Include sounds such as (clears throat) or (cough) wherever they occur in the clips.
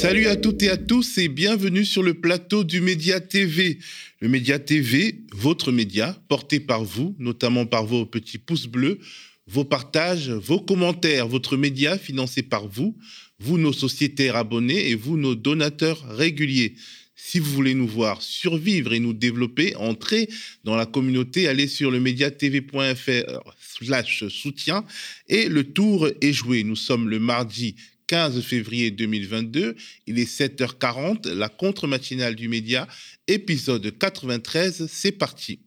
Salut à toutes et à tous et bienvenue sur le plateau du Média TV. Le Média TV, votre média, porté par vous, notamment par vos petits pouces bleus, vos partages, vos commentaires, votre média financé par vous, vous nos sociétaires abonnés et vous nos donateurs réguliers. Si vous voulez nous voir survivre et nous développer, entrez dans la communauté, allez sur le mediatv.fr slash soutien et le tour est joué. Nous sommes le mardi 15 février 2022. Il est 7h40, la contre-matinale du média, épisode 93. C'est parti.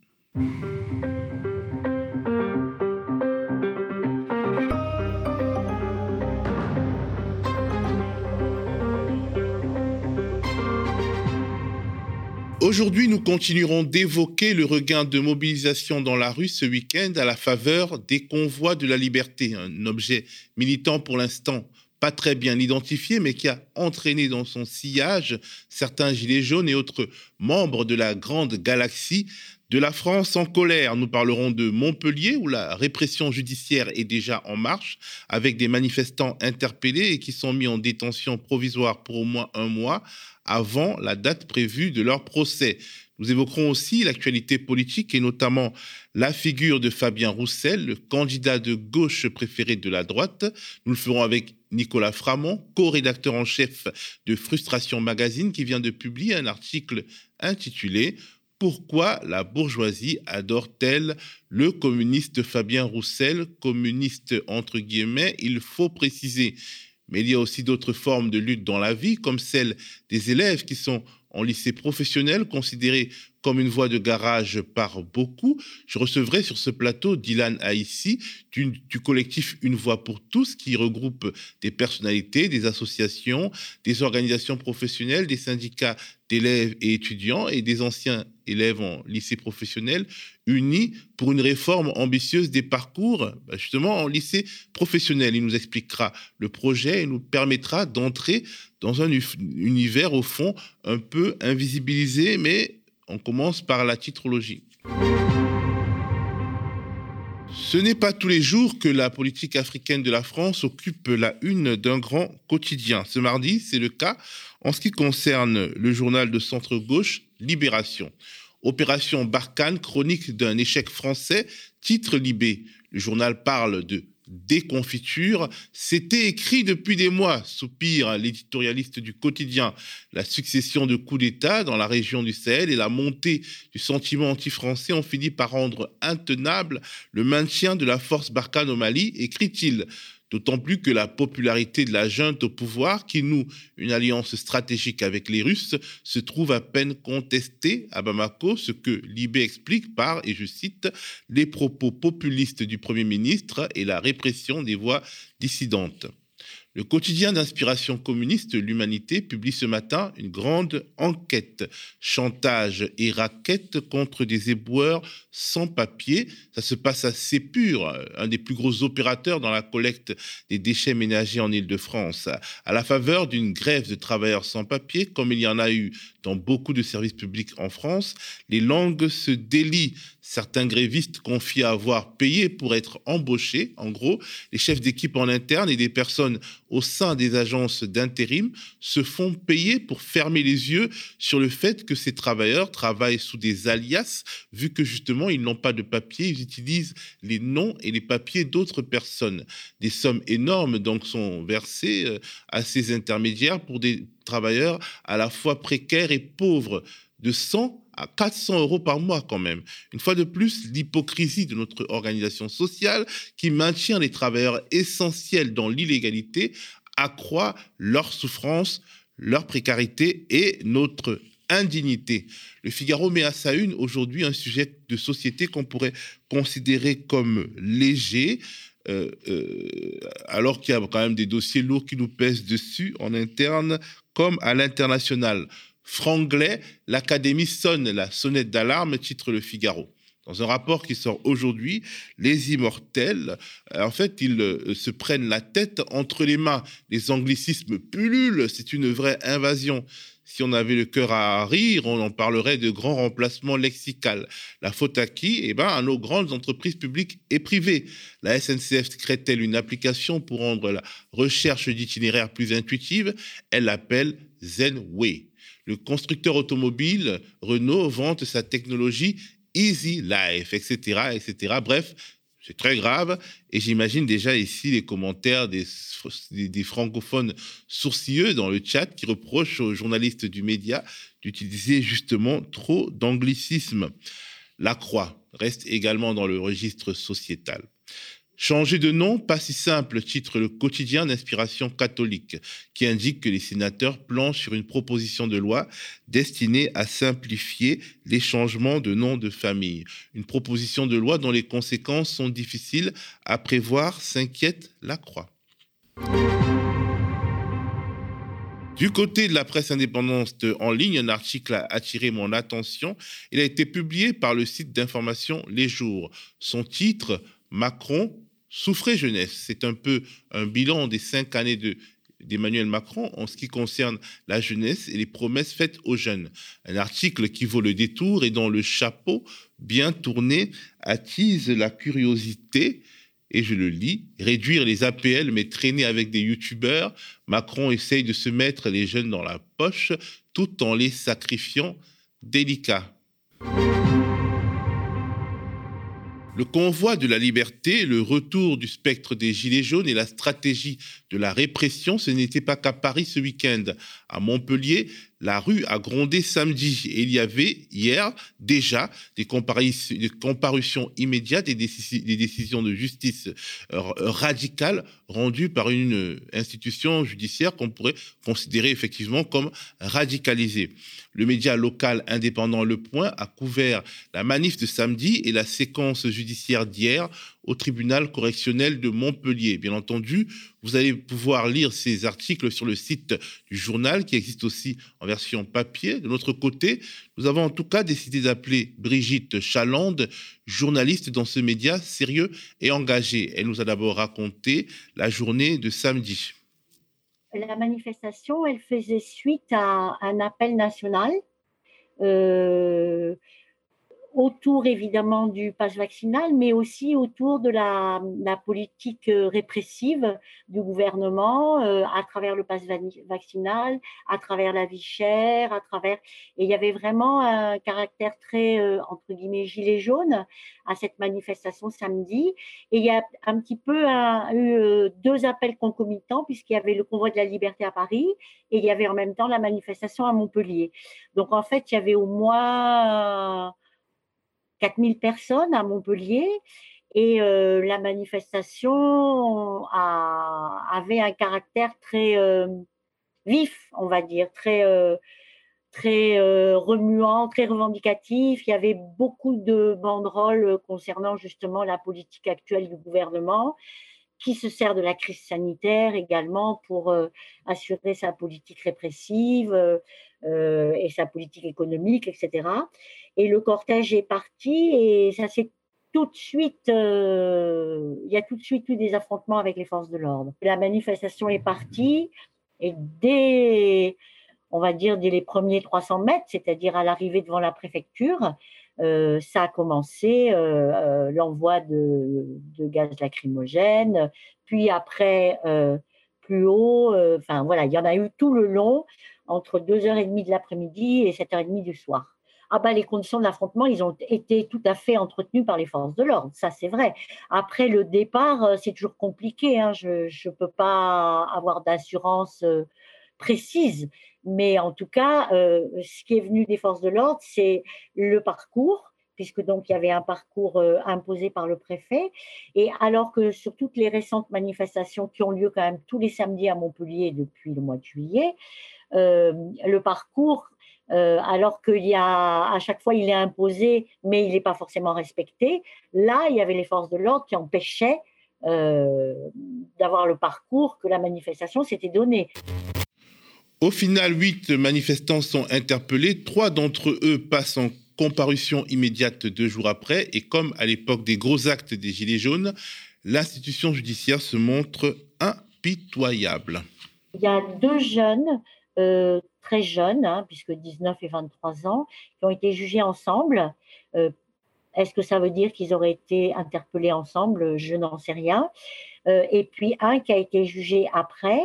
Aujourd'hui, nous continuerons d'évoquer le regain de mobilisation dans la rue ce week-end à la faveur des convois de la liberté, un objet militant pour l'instant pas très bien identifié, mais qui a entraîné dans son sillage certains gilets jaunes et autres membres de la grande galaxie de la France en colère. Nous parlerons de Montpellier, où la répression judiciaire est déjà en marche, avec des manifestants interpellés et qui sont mis en détention provisoire pour au moins un mois avant la date prévue de leur procès. Nous évoquerons aussi l'actualité politique et notamment la figure de Fabien Roussel, le candidat de gauche préféré de la droite. Nous le ferons avec Nicolas Framont, co-rédacteur en chef de Frustration Magazine, qui vient de publier un article intitulé Pourquoi la bourgeoisie adore-t-elle le communiste Fabien Roussel Communiste entre guillemets, il faut préciser. Mais il y a aussi d'autres formes de lutte dans la vie, comme celle des élèves qui sont en lycée professionnel, considéré comme une voie de garage par beaucoup. Je recevrai sur ce plateau Dylan Haïssi du, du, collectif Une Voix pour tous qui regroupe des personnalités, des associations, des organisations professionnelles, des syndicats d'élèves et étudiants et des anciens élèves en lycée professionnel unis pour une réforme ambitieuse des parcours, bah, justement en lycée professionnel. Il nous expliquera le projet et nous permettra d'entrer dans un univers au fond un peu invisibilisé, mais on commence par la titrologie. Ce n'est pas tous les jours que la politique africaine de la France occupe la une d'un grand quotidien. Ce mardi, c'est le cas en ce qui concerne le journal de centre-gauche Libération. Opération Barkhane, chronique d'un échec français, titre Libé. Le journal parle de déconfiture. C'était écrit depuis des mois, soupire l'éditorialiste du quotidien. La succession de coups d'État dans la région du Sahel et la montée du sentiment anti-français ont fini par rendre intenable le maintien de la force Barkhane au Mali, écrit-il. D'autant plus que la popularité de la junte au pouvoir, qui noue une alliance stratégique avec les Russes, se trouve à peine contestée à Bamako, ce que Libé explique par, et je cite, les propos populistes du Premier ministre et la répression des voix dissidentes. Le quotidien d'inspiration communiste L'Humanité publie ce matin une grande enquête. Chantage et raquette contre des éboueurs sans papier. Ça se passe à Sépur, un des plus gros opérateurs dans la collecte des déchets ménagers en Ile-de-France. À la faveur d'une grève de travailleurs sans papier, comme il y en a eu dans beaucoup de services publics en France, les langues se délient. Certains grévistes confient avoir payé pour être embauchés. En gros, les chefs d'équipe en interne et des personnes au sein des agences d'intérim se font payer pour fermer les yeux sur le fait que ces travailleurs travaillent sous des alias, vu que justement ils n'ont pas de papier, ils utilisent les noms et les papiers d'autres personnes. Des sommes énormes donc sont versées euh, à ces intermédiaires pour des travailleurs à la fois précaires et pauvres, de 100 à 400 euros par mois quand même. Une fois de plus, l'hypocrisie de notre organisation sociale qui maintient les travailleurs essentiels dans l'illégalité accroît leur souffrance, leur précarité et notre indignité. Le Figaro met à sa une aujourd'hui un sujet de société qu'on pourrait considérer comme léger, euh, euh, alors qu'il y a quand même des dossiers lourds qui nous pèsent dessus en interne comme à l'international. Franglais, l'Académie sonne la sonnette d'alarme, titre Le Figaro. Dans un rapport qui sort aujourd'hui, les immortels, euh, en fait, ils se prennent la tête entre les mains. Les anglicismes pullulent, c'est une vraie invasion. Si on avait le cœur à rire, on en parlerait de grand remplacement lexical. La faute à qui? Eh bien, à nos grandes entreprises publiques et privées. La SNCF crée-t-elle une application pour rendre la recherche d'itinéraires plus intuitive? Elle l'appelle Zenway. Le constructeur automobile Renault vante sa technologie Easy Life, etc., etc. Bref, c'est très grave. Et j'imagine déjà ici les commentaires des, des, francophones sourcilleux dans le chat qui reprochent aux journalistes du média d'utiliser justement trop d'anglicisme. La croix reste également dans le registre sociétal. Changer de nom, pas si simple, titre le quotidien d'inspiration catholique, qui indique que les sénateurs planchent sur une proposition de loi destinée à simplifier les changements de nom de famille. Une proposition de loi dont les conséquences sont difficiles à prévoir, s'inquiète la Croix. Du côté de la presse indépendante en ligne, un article a attiré mon attention. Il a été publié par le site d'information Les Jours. Son titre, Macron Souffrez jeunesse, c'est un peu un bilan des cinq années de, d'Emmanuel Macron en ce qui concerne la jeunesse et les promesses faites aux jeunes. Un article qui vaut le détour et dont le chapeau bien tourné attise la curiosité. Et je le lis, réduire les APL mais traîner avec des youtubeurs, Macron essaye de se mettre les jeunes dans la poche tout en les sacrifiant délicats. Le convoi de la liberté, le retour du spectre des Gilets jaunes et la stratégie de la répression, ce n'était pas qu'à Paris ce week-end. À Montpellier, la rue a grondé samedi et il y avait hier déjà des, comparutions immédiates et des, décisions de justice euh, radicales rendues par une institution judiciaire qu'on pourrait considérer effectivement comme radicalisée. Le média local indépendant Le Point a couvert la manif de samedi et la séquence judiciaire d'hier au tribunal correctionnel de Montpellier. Bien entendu, vous allez pouvoir lire ces articles sur le site du journal qui existe aussi en version papier. De notre côté, nous avons en tout cas décidé d'appeler Brigitte Chalande, journaliste dans ce média sérieux et engagé. Elle nous a d'abord raconté la journée de samedi. La manifestation, elle faisait suite à un appel national euh, autour évidemment du pass vaccinal, mais aussi autour de la, politique euh, répressive du gouvernement euh, à travers le pass vaccinal, à travers la vie chère, à travers. Et il y avait vraiment un caractère très, euh, entre guillemets, gilet jaune à cette manifestation samedi. Et il y a un petit peu eu deux appels concomitants, puisqu'il y avait le convoi de la liberté à Paris et il y avait en même temps la manifestation à Montpellier. Donc en fait, il y avait au moins 4000 personnes à Montpellier. Et euh, la manifestation avait un caractère très euh, vif, on va dire, très, euh, très remuant, très revendicatif. Il y avait beaucoup de banderoles concernant justement la politique actuelle du gouvernement qui se sert de la crise sanitaire également pour assurer sa politique répressive et sa politique économique, etc. Et le cortège est parti et ça s'est tout de suite, euh, il y a tout de suite eu des affrontements avec les forces de l'ordre. La manifestation est partie et dès, on va dire, dès les premiers 300 mètres, c'est-à-dire à, l'arrivée devant la préfecture, euh, ça a commencé euh, l'envoi de, gaz lacrymogène, puis après, plus haut, enfin voilà, il y en a eu tout le long, entre 2h30 de l'après-midi et 7h30 du soir ah bah, les conditions de l'affrontement, ils ont été tout à fait entretenues par les forces de l'ordre, ça c'est vrai. Après le départ, euh, c'est toujours compliqué, hein. je ne peux pas avoir d'assurance euh, précise, mais en tout cas, euh, ce qui est venu des forces de l'ordre, c'est le parcours, puisque donc il y avait un parcours imposé par le préfet. Et alors que sur toutes les récentes manifestations qui ont lieu quand même tous les samedis à Montpellier depuis le mois de juillet, le parcours euh, alors qu'il y a à chaque fois il est imposé, mais il n'est pas forcément respecté. Là, il y avait les forces de l'ordre qui empêchaient euh, d'avoir le parcours que la manifestation s'était donné. Au final, huit manifestants sont interpellés. Trois d'entre eux passent en comparution immédiate deux jours après. Et comme à l'époque des gros actes des Gilets jaunes, l'institution judiciaire se montre impitoyable. Il y a deux jeunes très jeunes, hein, puisque 19 et 23 ans, qui ont été jugés ensemble. Est-ce que ça veut dire qu'ils auraient été interpellés ensemble? Je n'en sais rien. Euh, et puis un qui a été jugé après.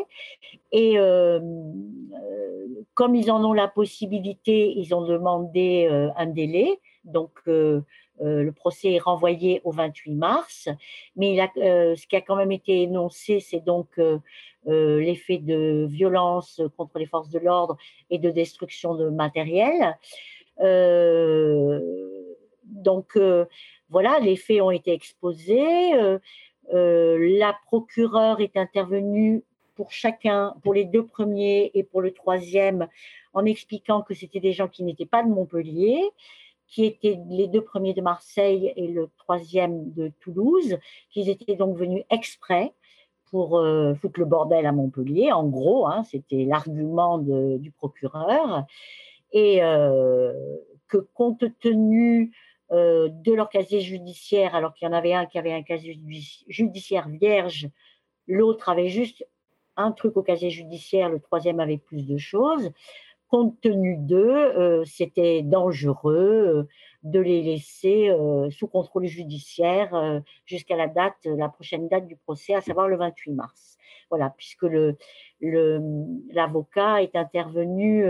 Et euh, euh, comme ils en ont la possibilité, ils ont demandé un délai. Donc, le procès est renvoyé au 28 mars. Mais ce qui a quand même été énoncé, c'est donc l'effet de violence contre les forces de l'ordre et de destruction de matériel. donc, voilà, les faits ont été exposés. La procureure est intervenue pour chacun, pour les deux premiers et pour le troisième, en expliquant que c'était des gens qui n'étaient pas de Montpellier, qui étaient les deux premiers de Marseille et le troisième de Toulouse, qu'ils étaient donc venus exprès pour euh, foutre le bordel à Montpellier. En gros, hein, c'était l'argument du procureur. Et euh, que compte tenu euh, de leur casier judiciaire, alors qu'il y en avait un qui avait un casier judiciaire vierge, l'autre avait juste un truc au casier judiciaire, le troisième avait plus de choses. Compte tenu d'eux, euh, c'était dangereux euh, de les laisser sous contrôle judiciaire jusqu'à la date, la prochaine date du procès, à savoir le 28 mars. Voilà, puisque l'avocat le, est intervenu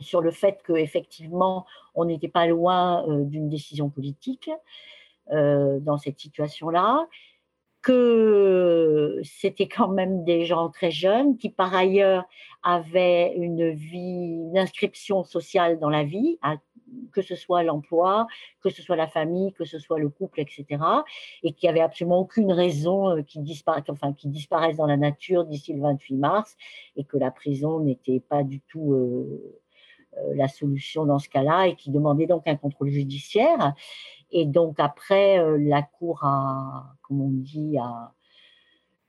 sur le fait qu'effectivement, on n'était pas loin euh, d'une décision politique euh, dans cette situation-là, que c'était quand même des gens très jeunes qui, par ailleurs, avaient une vie, une inscription sociale dans la vie, que ce soit l'emploi, que ce soit la famille, que ce soit le couple, etc., et qui n'avaient absolument aucune raison euh, qui, enfin, disparaissent dans la nature d'ici le 28 mars, et que la prison n'était pas du tout la solution dans ce cas-là et qui demandait donc un contrôle judiciaire. Et donc après, euh, la Cour a, comme on dit, a,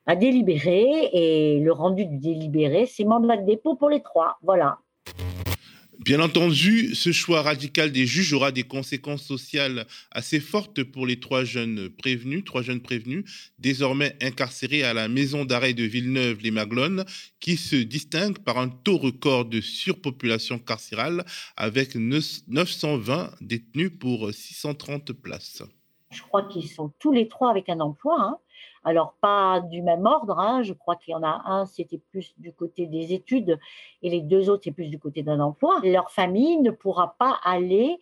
a délibéré et le rendu du délibéré, c'est mandat de dépôt pour les trois. Voilà. Bien entendu, ce choix radical des juges aura des conséquences sociales assez fortes pour les trois jeunes prévenus, trois jeunes prévenus, désormais incarcérés à la maison d'arrêt de Villeneuve-les-Maglones, qui se distingue par un taux record de surpopulation carcérale avec 920 détenus pour 630 places. Je crois qu'ils sont tous les trois avec un emploi. Hein. Alors, pas du même ordre, hein. je crois qu'il y en a un, c'était plus du côté des études, et les deux autres, c'est plus du côté d'un emploi. Leur famille ne pourra pas aller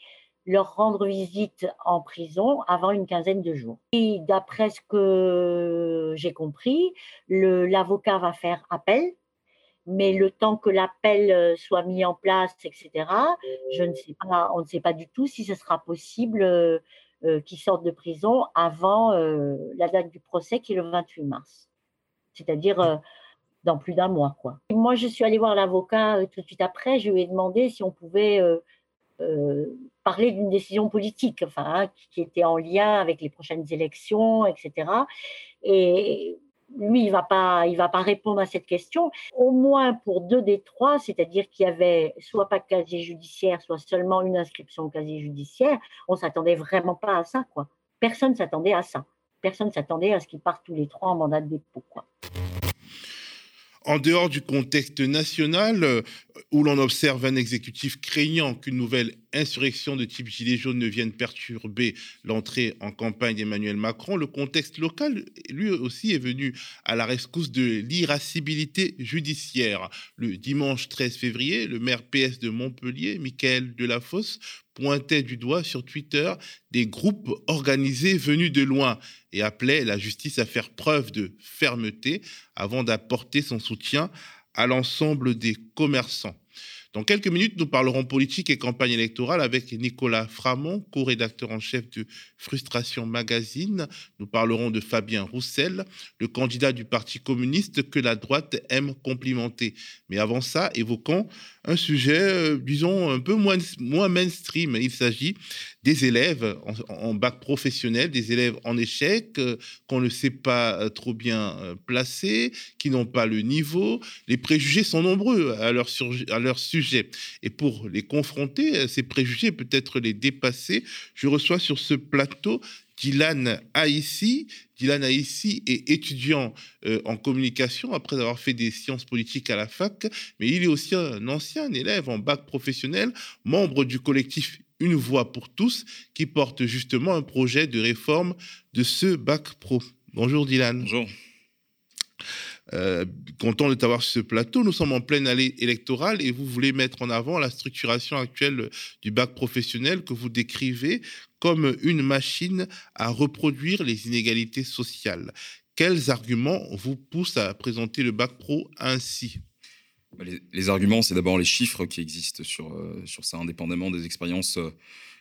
leur rendre visite en prison avant une quinzaine de jours. Et d'après ce que j'ai compris, l'avocat va faire appel, mais le temps que l'appel soit mis en place, etc., je ne sais pas, on ne sait pas du tout si ce sera possible euh, qui sortent de prison avant euh, la date du procès qui est le 28 mars. C'est-à-dire euh, dans plus d'un mois. Quoi. moi, je suis allée voir l'avocat tout de suite après. Je lui ai demandé si on pouvait parler d'une décision politique, enfin, hein, qui était en lien avec les prochaines élections, etc. Et lui, il va, pas, il va pas répondre à cette question. Au moins pour deux des trois, c'est-à-dire qu'il y avait soit pas de casier judiciaire, soit seulement une inscription au casier judiciaire, on s'attendait vraiment pas à ça. Quoi. Personne ne s'attendait à ça. Personne ne s'attendait à ce qu'ils partent tous les trois en mandat de dépôt. Quoi en dehors du contexte national, où l'on observe un exécutif craignant qu'une nouvelle insurrection de type Gilets jaunes ne vienne perturber l'entrée en campagne d'Emmanuel Macron, le contexte local, lui aussi, est venu à la rescousse de l'irascibilité judiciaire. Le dimanche 13 février, le maire PS de Montpellier, Michael Delafosse, pointait du doigt sur Twitter des groupes organisés venus de loin et appelait la justice à faire preuve de fermeté avant d'apporter son soutien à l'ensemble des commerçants. Dans quelques minutes, nous parlerons politique et campagne électorale avec Nicolas Framont, co-rédacteur en chef de Frustration Magazine. Nous parlerons de Fabien Roussel, le candidat du Parti communiste que la droite aime complimenter. Mais avant ça, évoquons un sujet, euh, disons, un peu moins, mainstream. Il s'agit des élèves en, bac professionnel, des élèves en échec, euh, qu'on ne sait pas euh, trop bien placer, qui n'ont pas le niveau. Les préjugés sont nombreux à leur, à leur sujet. Et pour les confronter, ces préjugés, peut-être les dépasser, je reçois sur ce plateau Dylan Haïssi. Dylan Haïssi est étudiant euh, en communication après avoir fait des sciences politiques à la fac, mais il est aussi un ancien élève en bac professionnel, membre du collectif Une Voix pour tous, qui porte justement un projet de réforme de ce bac pro. Bonjour Dylan. Bonjour. Euh, content de t'avoir sur ce plateau. Nous sommes en pleine allée électorale et vous voulez mettre en avant la structuration actuelle du bac professionnel que vous décrivez comme une machine à reproduire les inégalités sociales. Quels arguments vous poussent à présenter le bac pro ainsi? Bah, les, arguments, c'est d'abord les chiffres qui existent sur, euh, sur ça, indépendamment des expériences euh,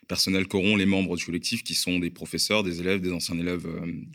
personnelles qu'auront les membres du collectif, qui sont des professeurs, des élèves, des anciens élèves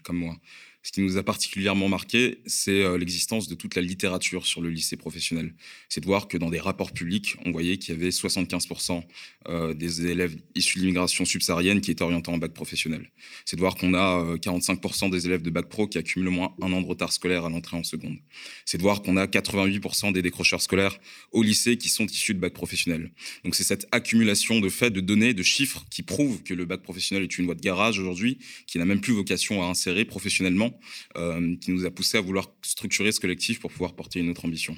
comme moi. Ce qui nous a particulièrement marqué, c'est euh, l'existence de toute la littérature sur le lycée professionnel. C'est de voir que dans des rapports publics, on voyait qu'il y avait 75% euh, des élèves issus de l'immigration subsaharienne qui étaient orientés en bac professionnel. C'est de voir qu'on a 45% euh, des élèves de bac pro qui accumulent au moins un an de retard scolaire à l'entrée en seconde. C'est de voir qu'on a 88% des décrocheurs scolaires au lycée qui sont issus de bac professionnel. Donc c'est cette accumulation de faits, de données, de chiffres qui prouvent que le bac professionnel est une voie de garage aujourd'hui, qui n'a même plus vocation à insérer professionnellement euh, qui nous a poussé à vouloir structurer ce collectif pour pouvoir porter une autre ambition.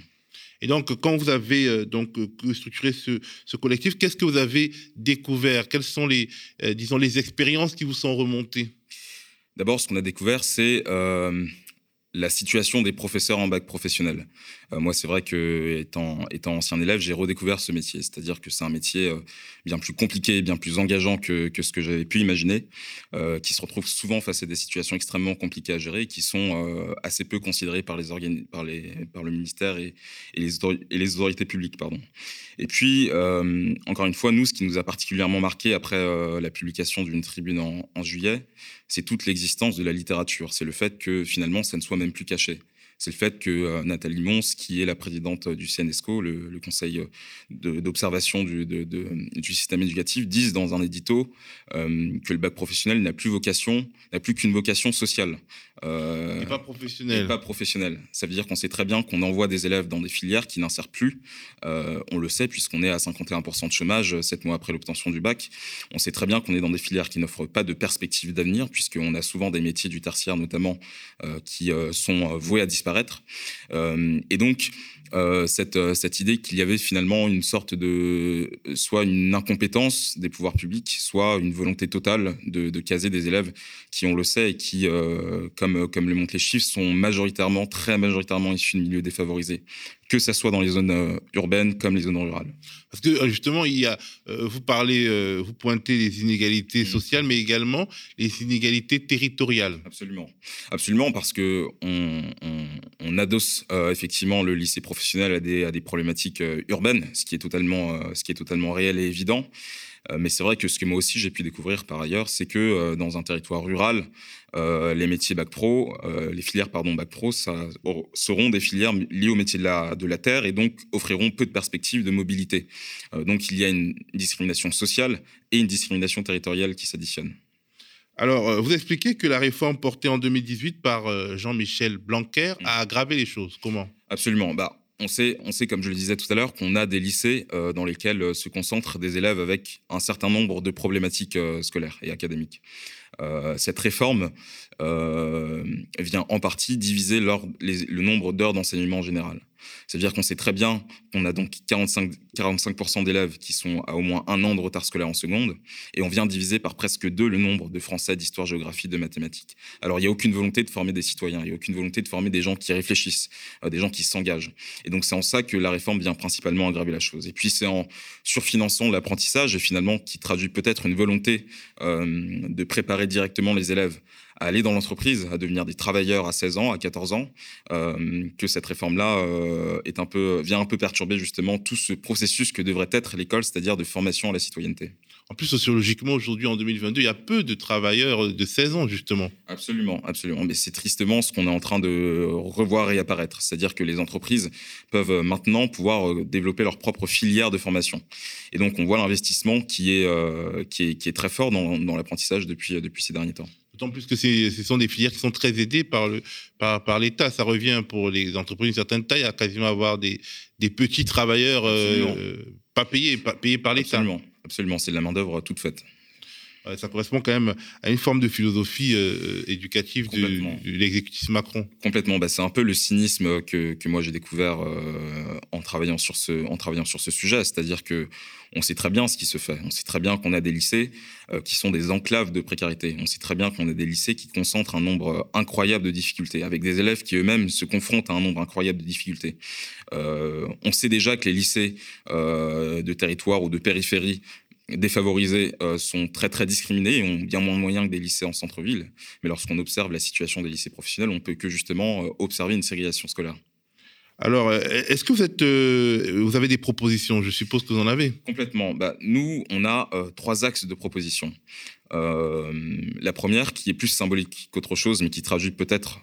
Et donc, quand vous avez euh, donc euh, structuré ce, ce collectif, qu'est-ce que vous avez découvert? Quelles sont les, disons, les expériences qui vous sont remontées? D'abord, ce qu'on a découvert, c'est la situation des professeurs en bac professionnel. Euh, moi, c'est vrai que étant, ancien élève, j'ai redécouvert ce métier. C'est-à-dire que c'est un métier euh, bien plus compliqué, bien plus engageant que, ce que j'avais pu imaginer, euh, qui se retrouve souvent face à des situations extrêmement compliquées à gérer, qui sont assez peu considérées par les par par le ministère et, et, les, et les autorités publiques, pardon. Et puis, encore une fois, nous, ce qui nous a particulièrement marqué après la publication d'une tribune en, juillet, c'est toute l'existence de la littérature. C'est le fait que finalement, ça ne soit même plus caché c'est le fait que euh, Nathalie Mons, qui est la présidente du CNESCO, le, conseil euh, d'observation du, du, système éducatif, dise dans un édito euh, que le bac professionnel n'a plus vocation, n'a plus qu'une vocation sociale. Euh, pas professionnel. pas professionnel. Ça veut dire qu'on sait très bien qu'on envoie des élèves dans des filières qui n'insèrent plus. on le sait puisqu'on est à 51% de chômage sept mois après l'obtention du bac. On sait très bien qu'on est dans des filières qui n'offrent pas de perspective d'avenir puisqu'on a souvent des métiers du tertiaire notamment qui sont voués à disparaître euh, et donc, euh, cette, euh, cette idée qu'il y avait finalement une sorte de soit une incompétence des pouvoirs publics, soit une volonté totale de, caser des élèves qui, on le sait, et qui, comme, comme le montrent les chiffres, sont majoritairement, très majoritairement issus de milieux défavorisés que ce soit dans les zones euh, urbaines comme les zones rurales. Parce que euh, justement, il y a, euh, vous parlez, vous pointez les inégalités mmh. sociales, mais également les inégalités territoriales. Absolument, absolument, parce que on, on, adosse effectivement le lycée professionnel à des, à des problématiques urbaines, ce qui est totalement, ce qui est totalement réel et évident. Mais c'est vrai que ce que moi aussi j'ai pu découvrir par ailleurs, c'est que dans un territoire rural, euh, les métiers bac pro, les filières pardon bac pro, ça, seront des filières liées au métier de la, de la terre et donc offriront peu de perspectives de mobilité. donc il y a une discrimination sociale et une discrimination territoriale qui s'additionnent. Alors, vous expliquez que la réforme portée en 2018 par Jean-Michel Blanquer mmh. a aggravé les choses. Comment? Absolument. Bah, on sait, on sait, comme je le disais tout à l'heure, qu'on a des lycées euh, dans lesquels euh, se concentrent des élèves avec un certain nombre de problématiques euh, scolaires et académiques. Cette réforme vient en partie diviser le nombre d'heures d'enseignement en général. C'est-à-dire qu'on sait très bien qu'on a donc 45, 45% d'élèves qui sont à au moins un an de retard scolaire en seconde, et on vient diviser par presque deux le nombre de français, d'histoire, géographie, de mathématiques. Alors il n'y a aucune volonté de former des citoyens, il n'y a aucune volonté de former des gens qui réfléchissent, euh, des gens qui s'engagent. Et donc c'est en ça que la réforme vient principalement aggraver la chose. Et puis c'est en surfinançant l'apprentissage, finalement qui traduit peut-être une volonté euh, de préparer directement les élèves à aller dans l'entreprise, à devenir des travailleurs à 16 ans, à 14 ans, euh, que cette réforme-là euh, est un peu, vient un peu perturber justement tout ce processus que devrait être l'école, c'est-à-dire de formation à la citoyenneté. En plus, sociologiquement, aujourd'hui, en 2022, il y a peu de travailleurs de 16 ans, justement. Absolument, absolument. Mais c'est tristement ce qu'on est en train de revoir et apparaître. C'est-à-dire que les entreprises peuvent maintenant pouvoir euh, développer leur propre filière de formation. Et donc, on voit l'investissement qui, est qui, est, qui est très fort dans, dans l'apprentissage depuis, depuis ces derniers temps. D'autant plus que ce sont des filières qui sont très aidées par le par, par l'État. Ça revient pour les entreprises d'une certaine taille à quasiment avoir des, des petits travailleurs euh, pas payés, pas payés par l'État. Absolument, absolument. C'est de la main d'œuvre toute faite. ça correspond quand même à une forme de philosophie euh, éducative de, l'exécutif Macron. Complètement. Bah, c'est un peu le cynisme que, que moi j'ai découvert euh, en, travaillant sur ce, sujet. C'est-à-dire que on sait très bien ce qui se fait. On sait très bien qu'on a des lycées euh, qui sont des enclaves de précarité. On sait très bien qu'on a des lycées qui concentrent un nombre incroyable de difficultés, avec des élèves qui eux-mêmes se confrontent à un nombre incroyable de difficultés. on sait déjà que les lycées de territoire ou de périphérie défavorisés euh, sont très très discriminés et ont bien moins de moyens que des lycées en centre-ville. Mais lorsqu'on observe la situation des lycées professionnels, on peut que justement euh, observer une ségrégation scolaire. Alors, euh, est-ce que vous, êtes, vous avez des propositions? Je suppose que vous en avez. Complètement. Bah, nous, on a trois axes de propositions. la première, qui est plus symbolique qu'autre chose, mais qui traduit peut-être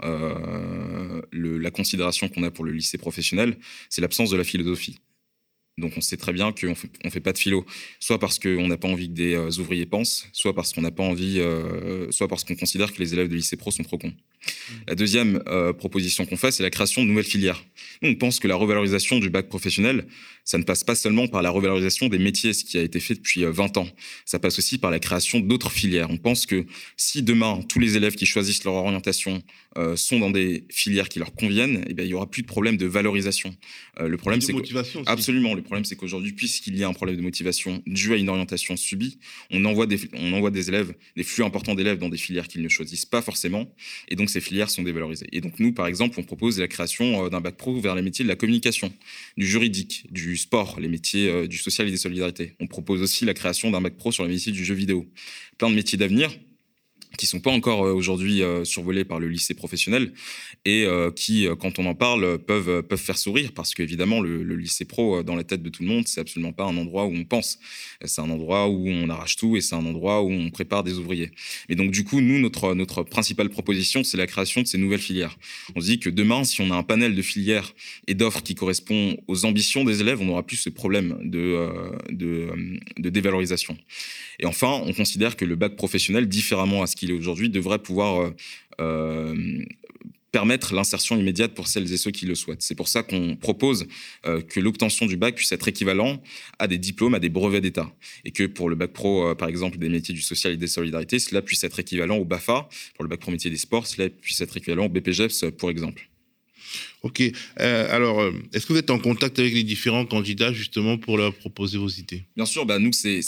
la considération qu'on a pour le lycée professionnel, c'est l'absence de la philosophie. Donc on sait très bien qu'on fait, on fait pas de philo, soit parce qu'on n'a pas envie que des euh, ouvriers pensent, soit parce qu'on n'a pas envie, euh, soit parce qu'on considère que les élèves de lycée pro sont trop cons. Mmh. La deuxième euh, proposition qu'on fait, c'est la création de nouvelles filières. on pense que la revalorisation du bac professionnel, ça ne passe pas seulement par la revalorisation des métiers, ce qui a été fait depuis 20 ans. Ça passe aussi par la création d'autres filières. On pense que si demain tous les élèves qui choisissent leur orientation sont dans des filières qui leur conviennent, eh bien, il y aura plus de problème de valorisation. le problème, c'est que absolument le problème, c'est qu'aujourd'hui, puisqu'il y a un problème de motivation dû à une orientation subie, on envoie des, on envoie des élèves, des flux importants d'élèves dans des filières qu'ils ne choisissent pas forcément. Et donc, ces filières sont dévalorisées. Et donc, nous, par exemple, on propose la création euh, d'un bac pro vers les métiers de la communication, du juridique, du sport, les métiers euh, du social et des solidarités. On propose aussi la création d'un bac pro sur les métiers du jeu vidéo. Plein de métiers d'avenir qui sont pas encore euh, aujourd'hui euh, survolés par le lycée professionnel et euh, qui, quand on en parle, peuvent peuvent faire sourire parce qu'évidemment le, lycée pro dans la tête de tout le monde, c'est absolument pas un endroit où on pense. C'est un endroit où on arrache tout et c'est un endroit où on prépare des ouvriers. Et donc du coup, nous notre notre principale proposition, c'est la création de ces nouvelles filières. On se dit que demain, si on a un panel de filières et d'offres qui correspond aux ambitions des élèves, on n'aura plus ce problème de de, de dévalorisation. Et enfin, on considère que le bac professionnel, différemment à ce qu'il aujourd'hui, devrait pouvoir euh, euh, permettre l'insertion immédiate pour celles et ceux qui le souhaitent. C'est pour ça qu'on propose euh, que l'obtention du bac puisse être équivalent à des diplômes, à des brevets d'État. Et que pour le bac pro, par exemple, des métiers du social et des solidarités, cela puisse être équivalent au BAFA. Pour le bac pro métier des sports, cela puisse être équivalent au BPGEPS, pour exemple. Ok. Euh, alors, euh, est-ce que vous êtes en contact avec les différents candidats justement pour leur proposer vos idées? Bien sûr. Bah, nous, c'est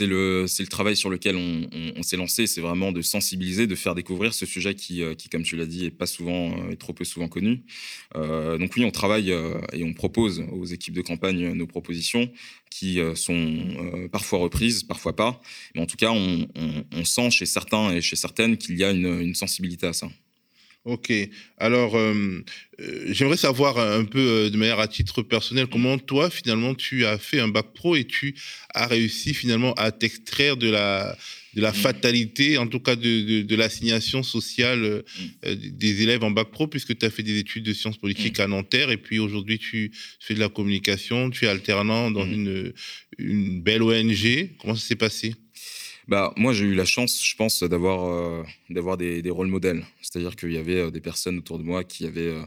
le, travail sur lequel on, s'est lancé. C'est vraiment de sensibiliser, de faire découvrir ce sujet qui, euh, comme tu l'as dit, est pas souvent, est trop peu souvent connu. donc oui, on travaille et on propose aux équipes de campagne nos propositions qui sont parfois reprises, parfois pas. Mais en tout cas, on, sent chez certains et chez certaines qu'il y a une sensibilité à ça. Ok. Alors, euh, euh, j'aimerais savoir un peu euh, de manière à titre personnel comment toi, finalement, tu as fait un bac pro et tu as réussi finalement à t'extraire de la, de la fatalité, en tout cas de, de, l'assignation sociale des élèves en bac pro, puisque tu as fait des études de sciences politiques à Nanterre et puis aujourd'hui tu fais de la communication, tu es alternant dans une, une belle ONG. Comment ça s'est passé? Bah, moi, j'ai eu la chance, je pense, d'avoir euh, d'avoir des, des rôles modèles. C'est-à-dire qu'il y avait euh, des personnes autour de moi qui avaient. Euh,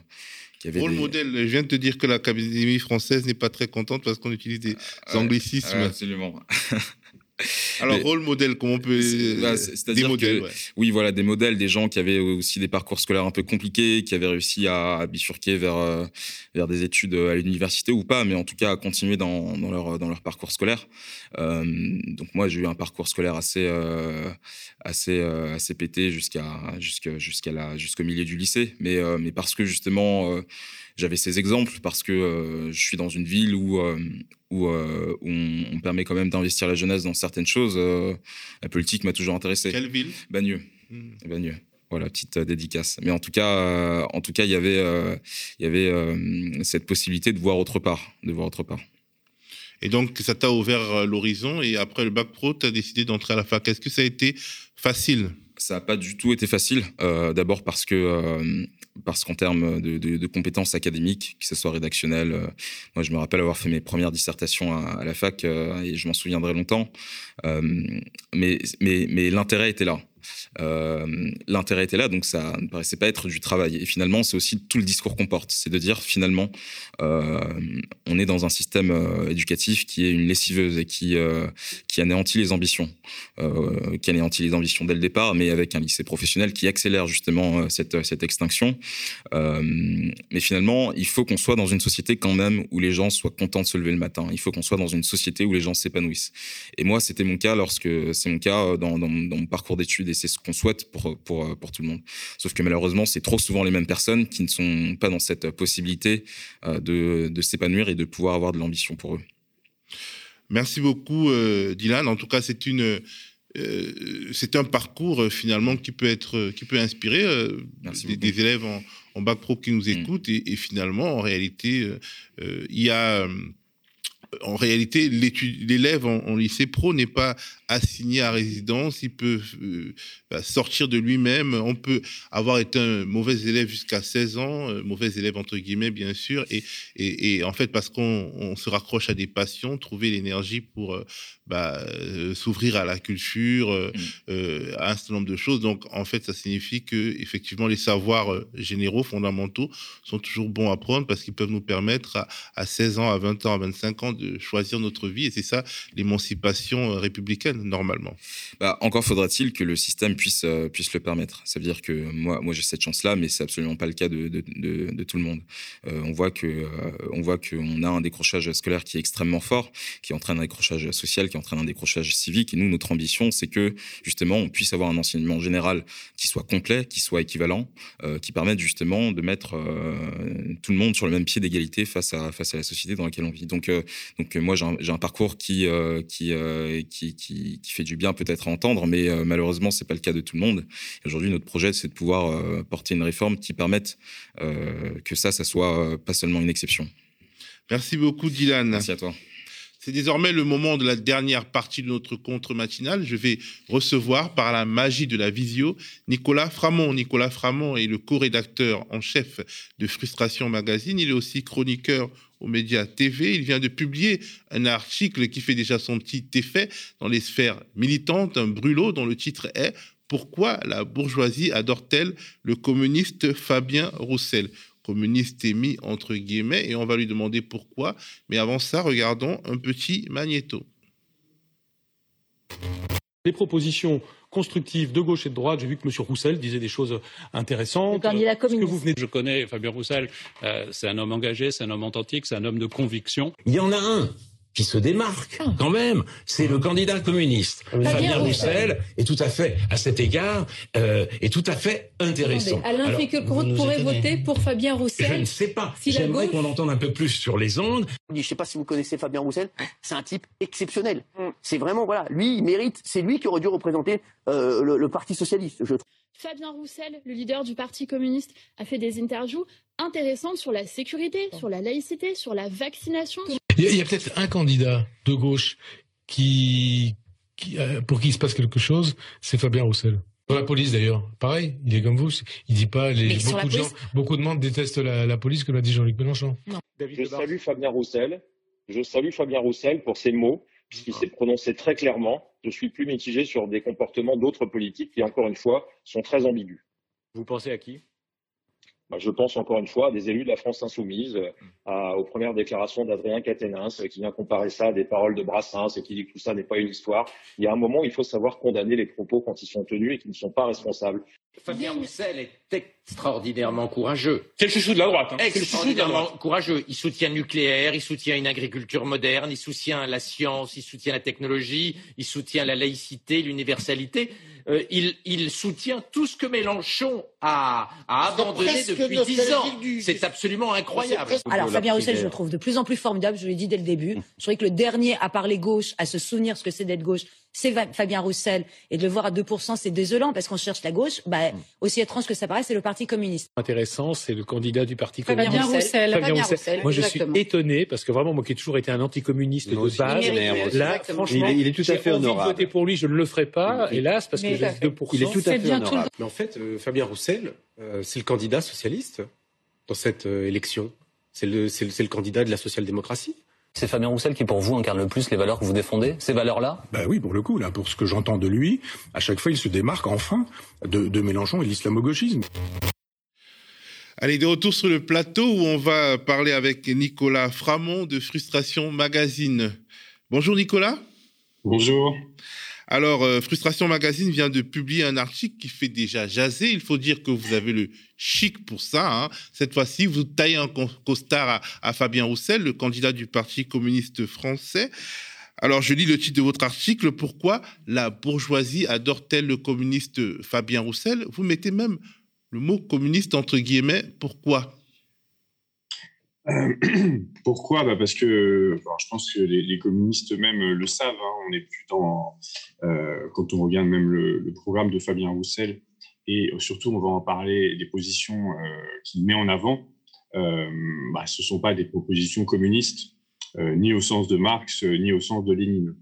qui avaient rôle modèle, je viens de te dire que l'Académie française n'est pas très contente parce qu'on utilise des anglicismes. absolument. (laughs) (laughs) Alors, rôle modèle, comment on peut. Bah, des modèles. Oui, voilà, des modèles, des gens qui avaient aussi des parcours scolaires un peu compliqués, qui avaient réussi à, bifurquer vers, euh, vers des études à l'université ou pas, mais en tout cas à continuer dans, dans leur, dans leur parcours scolaire. Euh, donc, moi, j'ai eu un parcours scolaire assez, euh, assez, assez pété jusqu'à, jusqu'à, la, jusqu'au milieu du lycée, mais, mais parce que justement j'avais ces exemples parce que euh, je suis dans une ville où, euh, où, euh, on, permet quand même d'investir la jeunesse dans certaines choses. la politique m'a toujours intéressé. Quelle ville? Bagneux. Hmm. Bagneux. Voilà, petite dédicace. Mais en tout cas, en tout cas, il y avait, il y avait cette possibilité de voir autre part, de voir autre part. Et donc, ça t'a ouvert l'horizon. Et après le bac pro, tu as décidé d'entrer à la fac. Est-ce que ça a été facile? Ça n'a pas du tout été facile. D'abord parce que parce qu'en termes de, compétences académiques, que ce soit rédactionnelles, moi je me rappelle avoir fait mes premières dissertations à, la fac et je m'en souviendrai longtemps. Mais mais, mais l'intérêt était là. Euh, l'intérêt était là, donc ça ne paraissait pas être du travail. Et finalement, c'est aussi tout le discours qu'on porte. C'est de dire, finalement, euh, on est dans un système euh, éducatif qui est une lessiveuse et qui, qui anéantit les ambitions. qui anéantit les ambitions dès le départ, mais avec un lycée professionnel qui accélère justement cette, cette extinction. mais finalement, il faut qu'on soit dans une société quand même où les gens soient contents de se lever le matin. Il faut qu'on soit dans une société où les gens s'épanouissent. Et moi, c'était mon cas lorsque c'est mon cas dans, dans, dans mon parcours d'études et c'est ce qu'on souhaite pour, pour, pour tout le monde. Sauf que malheureusement, c'est trop souvent les mêmes personnes qui ne sont pas dans cette possibilité euh, de, de s'épanouir et de pouvoir avoir de l'ambition pour eux. Merci beaucoup, euh, Dylan. En tout cas, c'est une. Euh, c'est un parcours finalement qui peut être qui peut inspirer des, élèves en, en, bac pro qui nous mm. écoutent et, et, finalement en réalité il y a en réalité, l'élève en, lycée pro n'est pas assigné à résidence, il peut euh, bah, sortir de lui-même. On peut avoir été un mauvais élève jusqu'à 16 ans, euh, mauvais élève entre guillemets, bien sûr, et, et, en fait, parce qu'on se raccroche à des passions, trouver l'énergie pour euh, bah, s'ouvrir à la culture, mmh. à un certain nombre de choses. Donc, en fait, ça signifie que effectivement, les savoirs généraux, fondamentaux, sont toujours bons à prendre parce qu'ils peuvent nous permettre à, à 16 ans, à 20 ans, à 25 ans de choisir notre vie. Et c'est ça l'émancipation républicaine normalement. Bah, encore faudra-t-il que le système puisse, euh, puisse le permettre. Ça veut dire que moi, moi j'ai cette chance-là, mais c'est absolument pas le cas de, de, tout le monde. Euh, on voit que euh, on voit qu'on a un décrochage scolaire qui est extrêmement fort, qui entraîne un décrochage social, qui entraîne un décrochage civique. Et nous, notre ambition, c'est que justement, on puisse avoir un enseignement général qui soit complet, qui soit équivalent, qui permette justement de mettre tout le monde sur le même pied d'égalité face à face à la société dans laquelle on vit. Donc, donc moi, j'ai un, un, parcours qui qui, qui, qui qui, fait du bien peut-être à entendre, mais euh, malheureusement, c'est pas le cas de tout le monde. Aujourd'hui, notre projet, c'est de pouvoir euh, porter une réforme qui permette euh, que ça, ça soit pas seulement une exception. Merci beaucoup, Dylan. Merci à toi. C'est désormais le moment de la dernière partie de notre contre matinal. Je vais recevoir par la magie de la visio Nicolas Framont. Nicolas Framont est le co-rédacteur en chef de Frustration Magazine. Il est aussi chroniqueur aux TV. Il vient de publier un article qui fait déjà son petit effet dans les sphères militantes, un brûlot dont le titre est Pourquoi la bourgeoisie adore-t-elle le communiste Fabien Roussel? Communiste est mis entre guillemets et on va lui demander pourquoi. Mais avant ça, regardons un petit magnéto. Les propositions constructives de gauche et de droite, j'ai vu que M. Roussel disait des choses intéressantes. Le que vous venez... Je connais Fabien Roussel, euh, c'est un homme engagé, c'est un homme authentique, c'est un homme de conviction. Il y en a un qui se démarque ah. quand même, c'est le candidat communiste. Fabien Roussel est tout à fait, à cet égard, euh, est tout à fait intéressant. Alain Finkielkraut pourrait voter pour Fabien Roussel Je ne sais pas. J'aimerais qu'on entende un peu plus sur les ondes. Je ne sais pas si vous connaissez Fabien Roussel, c'est un type exceptionnel. Mm. C'est vraiment, voilà, lui, il mérite, c'est lui qui aurait dû représenter euh, le, le, Parti Socialiste, je trouve. Fabien Roussel, le leader du Parti communiste, a fait des interviews intéressantes sur la sécurité, sur la laïcité, sur la vaccination. Il y a, peut-être un candidat de gauche qui, euh, pour qui il se passe quelque chose, c'est Fabien Roussel. Dans la police d'ailleurs, pareil, il est comme vous. Il dit pas les, beaucoup de gens, beaucoup de monde détestent la, police, comme l'a dit Jean-Luc Mélenchon. Je salue Fabien Roussel. Je salue Fabien Roussel pour ses mots, puisqu'il s'est prononcé très clairement. Je suis plus mitigé sur des comportements d'autres politiques qui, encore une fois, sont très ambigus. Vous pensez à qui? Je pense encore une fois à des élus de la France insoumise, mm. aux premières déclarations d'Adrien Quatennens, qui vient comparer ça à des paroles de Brassens et qui dit que tout ça n'est pas une histoire. Il y a un moment où il faut savoir condamner les propos quand ils sont tenus et qui ne sont pas responsables. Fabien Roussel est extraordinairement courageux. C'est le chouchou de la droite. Hein. Extraordinairement courageux. Il soutient le nucléaire, il soutient une agriculture moderne, il soutient la science, il soutient la technologie, il soutient la laïcité, l'universalité. Euh, il, il, soutient tout ce que Mélenchon a, a abandonné depuis dix ans. C'est absolument incroyable. Alors Fabien Roussel, je le trouve de plus en plus formidable. Je l'ai dit dès le début. (laughs) Je trouvais que le dernier à parler gauche, à se souvenir ce que c'est d'être gauche, c'est Fabien Roussel. Et de le voir à 2%, c'est désolant parce qu'on cherche la gauche. Bah, bah, aussi étrange que ça paraît, c'est le Parti communiste. Intéressant, c'est le candidat du Parti Fabien communiste. Roussel. Fabien Roussel. Moi, je suis étonné parce que vraiment, moi qui ai toujours été un anticommuniste de base, là, franchement, il est, tout à fait honorable. voter pour lui, je ne le ferai pas, hélas, parce que j'ai 2%. Il est tout à fait honorable. Mais en fait, euh, Fabien Roussel, euh, c'est le candidat socialiste dans cette euh, élection. C'est le, le candidat de la social-démocratie. C'est Fabien Roussel qui, pour vous, incarne le plus les valeurs que vous défendez, ces valeurs-là? Bah oui, pour le coup, là, pour ce que j'entends de lui, à chaque fois, il se démarque enfin de, de Mélenchon et l'islamo-gauchisme. Allez, de retour sur le plateau où on va parler avec Nicolas Framont de Frustration Magazine. Bonjour Nicolas. Bonjour. Alors, euh, Frustration Magazine vient de publier un article qui fait déjà jaser. Il faut dire que vous avez le chic pour ça. Hein. Cette fois-ci, vous taillez un costard à, Fabien Roussel, le candidat du Parti communiste français. Alors, je lis le titre de votre article. Pourquoi la bourgeoisie adore-t-elle le communiste Fabien Roussel? Vous mettez même le mot communiste entre guillemets. Pourquoi? Euh, (clears throat) pourquoi? Bah Parce que je pense que les, communistes eux-mêmes le savent. Hein. on est plus dans, euh, quand on regarde même le, programme de Fabien Roussel, et surtout on va en parler des positions euh, qu'il met en avant. Bah, ce ne sont pas des propositions communistes, ni au sens de Marx, ni au sens de Lénine.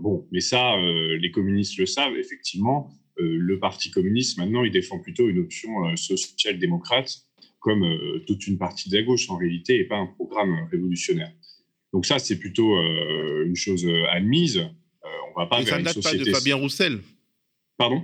bon, mais ça, les communistes le savent, effectivement. le Parti communiste, maintenant, il défend plutôt une option social-démocrate comme euh, toute une partie de la gauche en réalité, et pas un programme révolutionnaire. Donc ça, c'est plutôt euh, une chose euh, admise. on va pas et ça ne date pas de Fabien Roussel. Pardon?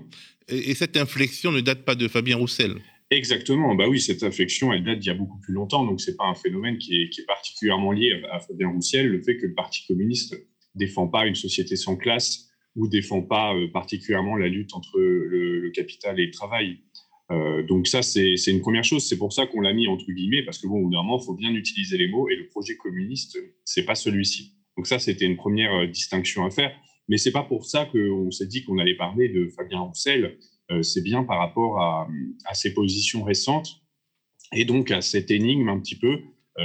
Et, cette inflexion ne date pas de Fabien Roussel. Exactement. Bah oui, cette inflexion, elle date d'il y a beaucoup plus longtemps. Donc c'est pas un phénomène qui est, particulièrement lié à, Fabien Roussel. Le fait que le Parti communiste défend pas une société sans classe ou défend pas particulièrement la lutte entre le, le, capital et le travail. Euh, donc ça, c'est une première chose. C'est pour ça qu'on l'a mis entre guillemets, parce que bon, au il faut bien utiliser les mots, et le projet communiste, c'est pas celui-ci. Donc ça, c'était une première euh, distinction à faire. Mais c'est pas pour ça qu'on s'est dit qu'on allait parler de Fabien Roussel. Euh, c'est bien par rapport à, à, ses positions récentes et donc à cette énigme un petit peu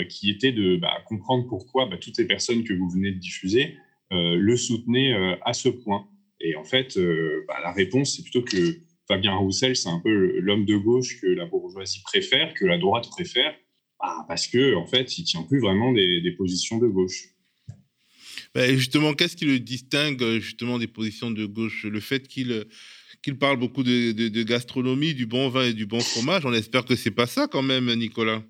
qui était de bah, comprendre pourquoi bah, toutes les personnes que vous venez de diffuser le soutenaient à ce point. Et en fait, bah, la réponse, c'est plutôt que Fabien Roussel, c'est un peu l'homme de gauche que la bourgeoisie préfère, que la droite préfère, bah, parce que en fait, il tient plus vraiment des, positions de gauche. Bah, justement, qu'est-ce qui le distingue justement des positions de gauche? Le fait qu'il qu'il parle beaucoup de, gastronomie, du bon vin et du bon fromage. On espère que c'est pas ça quand même, Nicolas.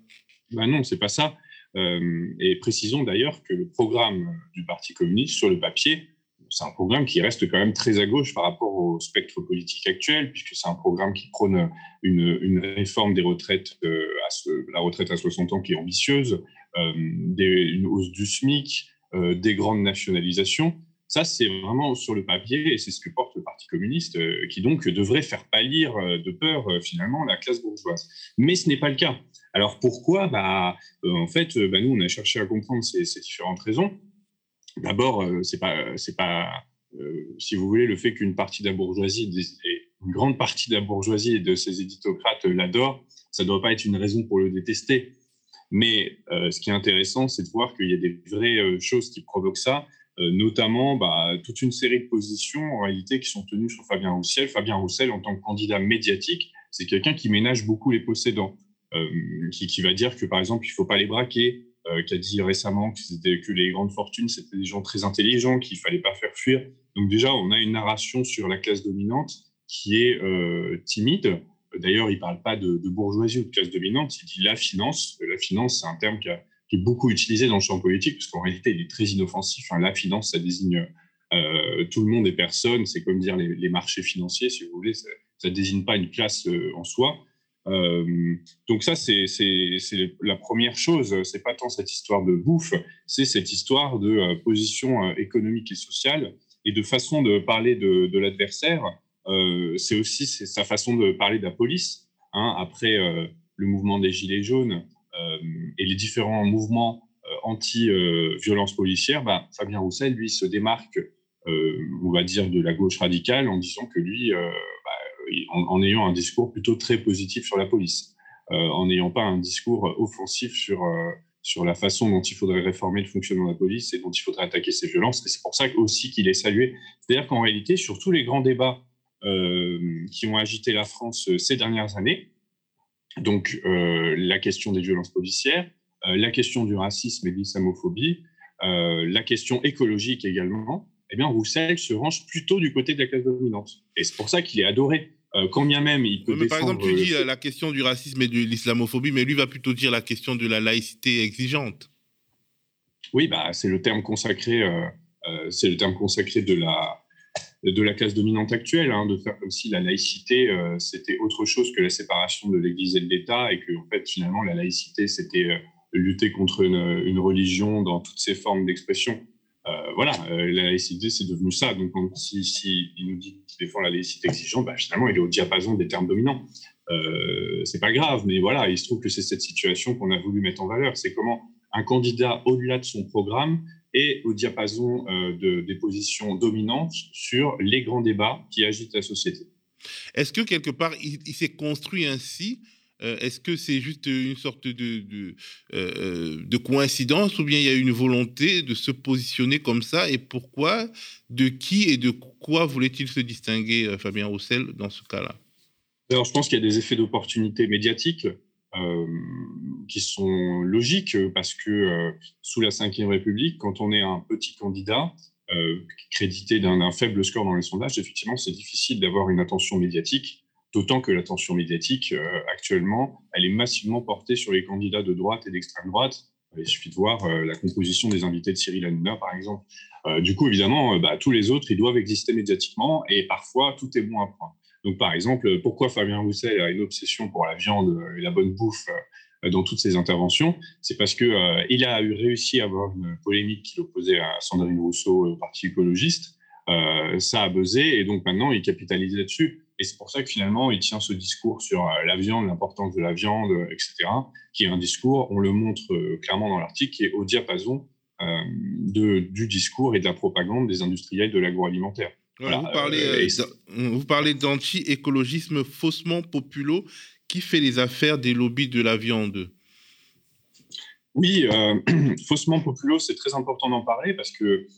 Ben non, c'est pas ça. Euh, et précisons d'ailleurs que le programme du Parti communiste sur le papier c'est un programme qui reste quand même très à gauche par rapport au spectre politique actuel, puisque c'est un programme qui prône une, réforme des retraites, euh, à la retraite à 60 ans qui est ambitieuse, euh, une hausse du SMIC, euh, des grandes nationalisations. Ça, c'est vraiment sur le papier, et c'est ce que porte le Parti communiste, qui donc devrait faire pâlir de peur finalement la classe bourgeoise. Mais ce n'est pas le cas. Alors pourquoi? Bah, En fait, bah, nous, on a cherché à comprendre ces, ces différentes raisons. D'abord, euh, c'est pas, c'est pas, euh, si vous voulez, le fait qu'une partie de la bourgeoisie, une grande partie de la bourgeoisie et de ses éditocrates l'adorent, ça ne doit pas être une raison pour le détester. Mais euh, ce qui est intéressant, c'est de voir qu'il y a des vraies choses qui provoquent ça, notamment bah, toute une série de positions en réalité qui sont tenues sur Fabien Roussel. Fabien Roussel, en tant que candidat médiatique, c'est quelqu'un qui ménage beaucoup les possédants, qui, qui, va dire que par exemple, il ne faut pas les braquer, euh, qui a dit récemment que, les grandes fortunes, c'était des gens très intelligents, qu'il ne fallait pas faire fuir. Donc déjà, on a une narration sur la classe dominante qui est euh, timide. D'ailleurs, il ne parle pas de, bourgeoisie ou de classe dominante, il dit la finance. La finance, c'est un terme qui, est beaucoup utilisé dans le champ politique, parce qu'en réalité, il est très inoffensif. la finance, ça désigne euh, tout le monde et personne. C'est comme dire les, marchés financiers, si vous voulez. Ça ne désigne pas une classe en soi. Euh, donc ça, c'est la première chose. C'est pas tant cette histoire de bouffe, c'est cette histoire de euh, position euh, économique et sociale et de façon de parler de, l'adversaire. c'est aussi sa façon de parler de la police. Hein, après le mouvement des Gilets jaunes et les différents mouvements anti-violence policière, bah, Fabien Roussel, lui, se démarque, on va dire, de la gauche radicale en disant que lui, en, ayant un discours plutôt très positif sur la police, euh, en n'ayant pas un discours offensif sur, euh, sur la façon dont il faudrait réformer le fonctionnement de la police et dont il faudrait attaquer ces violences. Et c'est pour ça aussi qu'il est salué. C'est-à-dire qu'en réalité, sur tous les grands débats qui ont agité la France ces dernières années. Donc, la question des violences policières, la question du racisme et de l'islamophobie, la question écologique également, eh bien, Roussel se range plutôt du côté de la classe dominante. Et c'est pour ça qu'il est adoré. Euh, quand bien même il peut Par exemple, tu dis la question du racisme et de l'islamophobie, mais lui va plutôt dire la question de la laïcité exigeante. Oui, bah, c'est le terme consacré, euh, euh, c'est le terme consacré de la, de la classe dominante actuelle, hein, de faire comme si la laïcité, c'était autre chose que la séparation de l'Église et de l'État, et que en fait, finalement, la laïcité, c'était lutter contre une, une, religion dans toutes ses formes d'expression. Euh, voilà, euh, la laïcité, c'est devenu ça. Donc, si, si, il nous dit qu'il défend la laïcité exigeante, bah, finalement, il est au diapason des termes dominants. Euh, c'est pas grave, mais voilà, il se trouve que c'est cette situation qu'on a voulu mettre en valeur. C'est comment un candidat, au-delà de son programme, est au diapason de, des positions dominantes sur les grands débats qui agitent la société. Est-ce que quelque part, il s'est construit ainsi euh, est-ce que c'est juste une sorte de, euh, de, coïncidence ou bien il y a une volonté de se positionner comme ça Et pourquoi De qui et de quoi voulait-il se distinguer, euh, Fabien Roussel, dans ce cas-là? Alors, je pense qu'il y a des effets d'opportunité médiatique qui sont logiques parce que sous la Ve République, quand on est un petit candidat, crédité d'un faible score dans les sondages, effectivement, c'est difficile d'avoir une attention médiatique D'autant que l'attention médiatique, euh, actuellement, elle est massivement portée sur les candidats de droite et d'extrême droite. Il suffit de voir euh, la composition des invités de Cyril Hanouna, par exemple. Euh, du coup, évidemment, bah, tous les autres, ils doivent exister médiatiquement et parfois, tout est bon à point. Donc, par exemple, pourquoi Fabien Roussel a une obsession pour la viande et la bonne bouffe dans toutes ses interventions? C'est parce qu'il il a réussi à avoir une polémique qui l'opposait à Sandrine Rousseau, au Parti écologiste. ça a buzzé et donc maintenant, il capitalise là-dessus. Et c'est pour ça que finalement, il tient ce discours sur euh, la viande, l'importance de la viande, euh, etc., qui est un discours, on le montre euh, clairement dans l'article, qui est au diapason de, du discours et de la propagande des industriels de l'agroalimentaire. Voilà, vous parlez, d'anti-écologisme faussement populo qui fait les affaires des lobbies de la viande? Oui, (clears throat) faussement populo, c'est très important d'en parler parce que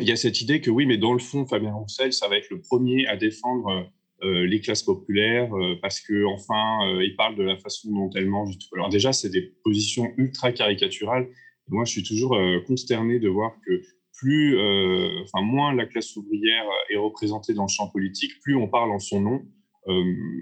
il y a cette idée que oui, mais dans le fond, Fabien Roussel, ça va être le premier à défendre euh, les classes populaires euh, parce que enfin, euh, il parle de la façon dont elles mangent. Alors déjà, c'est des positions ultra caricaturales. Moi, je suis toujours consterné de voir que plus, enfin, moins la classe ouvrière est représentée dans le champ politique, plus on parle en son nom.